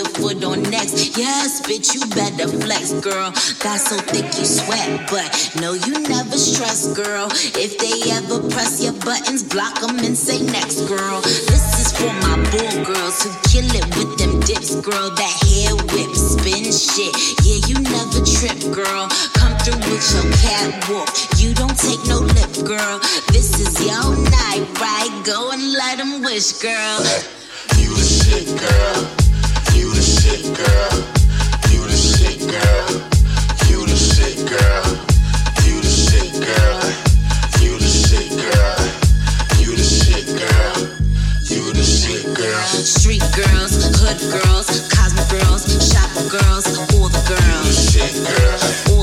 your foot on next. Yes, bitch, you better flex, girl. Got so thick you sweat, but no, you never stress, girl. If they ever press your buttons, block them and say next, girl. This is for my bull girls who kill it with them dips, girl. That hair whip, spin shit. Yeah, you never trip, girl. Come through with your catwalk. You don't take no lip, girl. This is your night, right? Go and let them wish, girl. You a shit, girl girls, cosmic girls, shop girls, all the girls. You the shit, girl.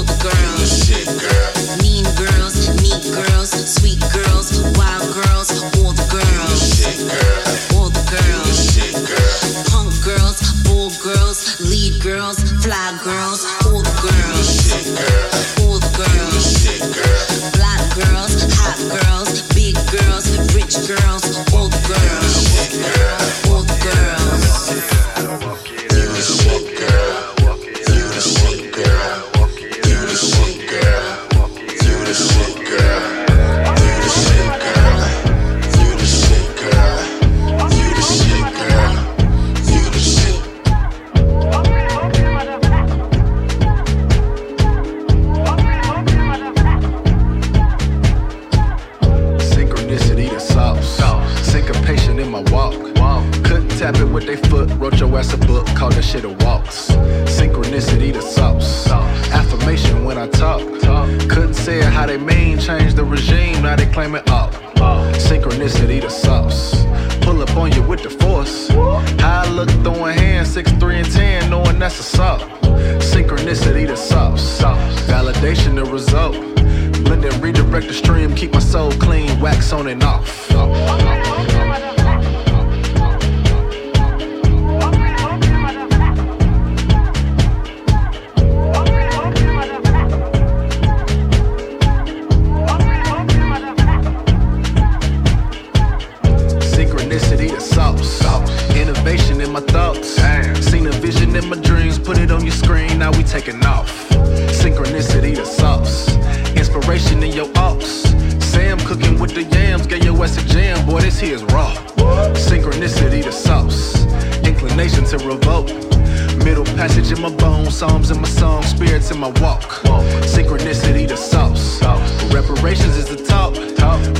Reparations is the talk.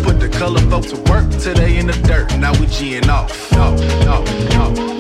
Put the color folk to work today in the dirt. Now we G'ing off. off, off, off.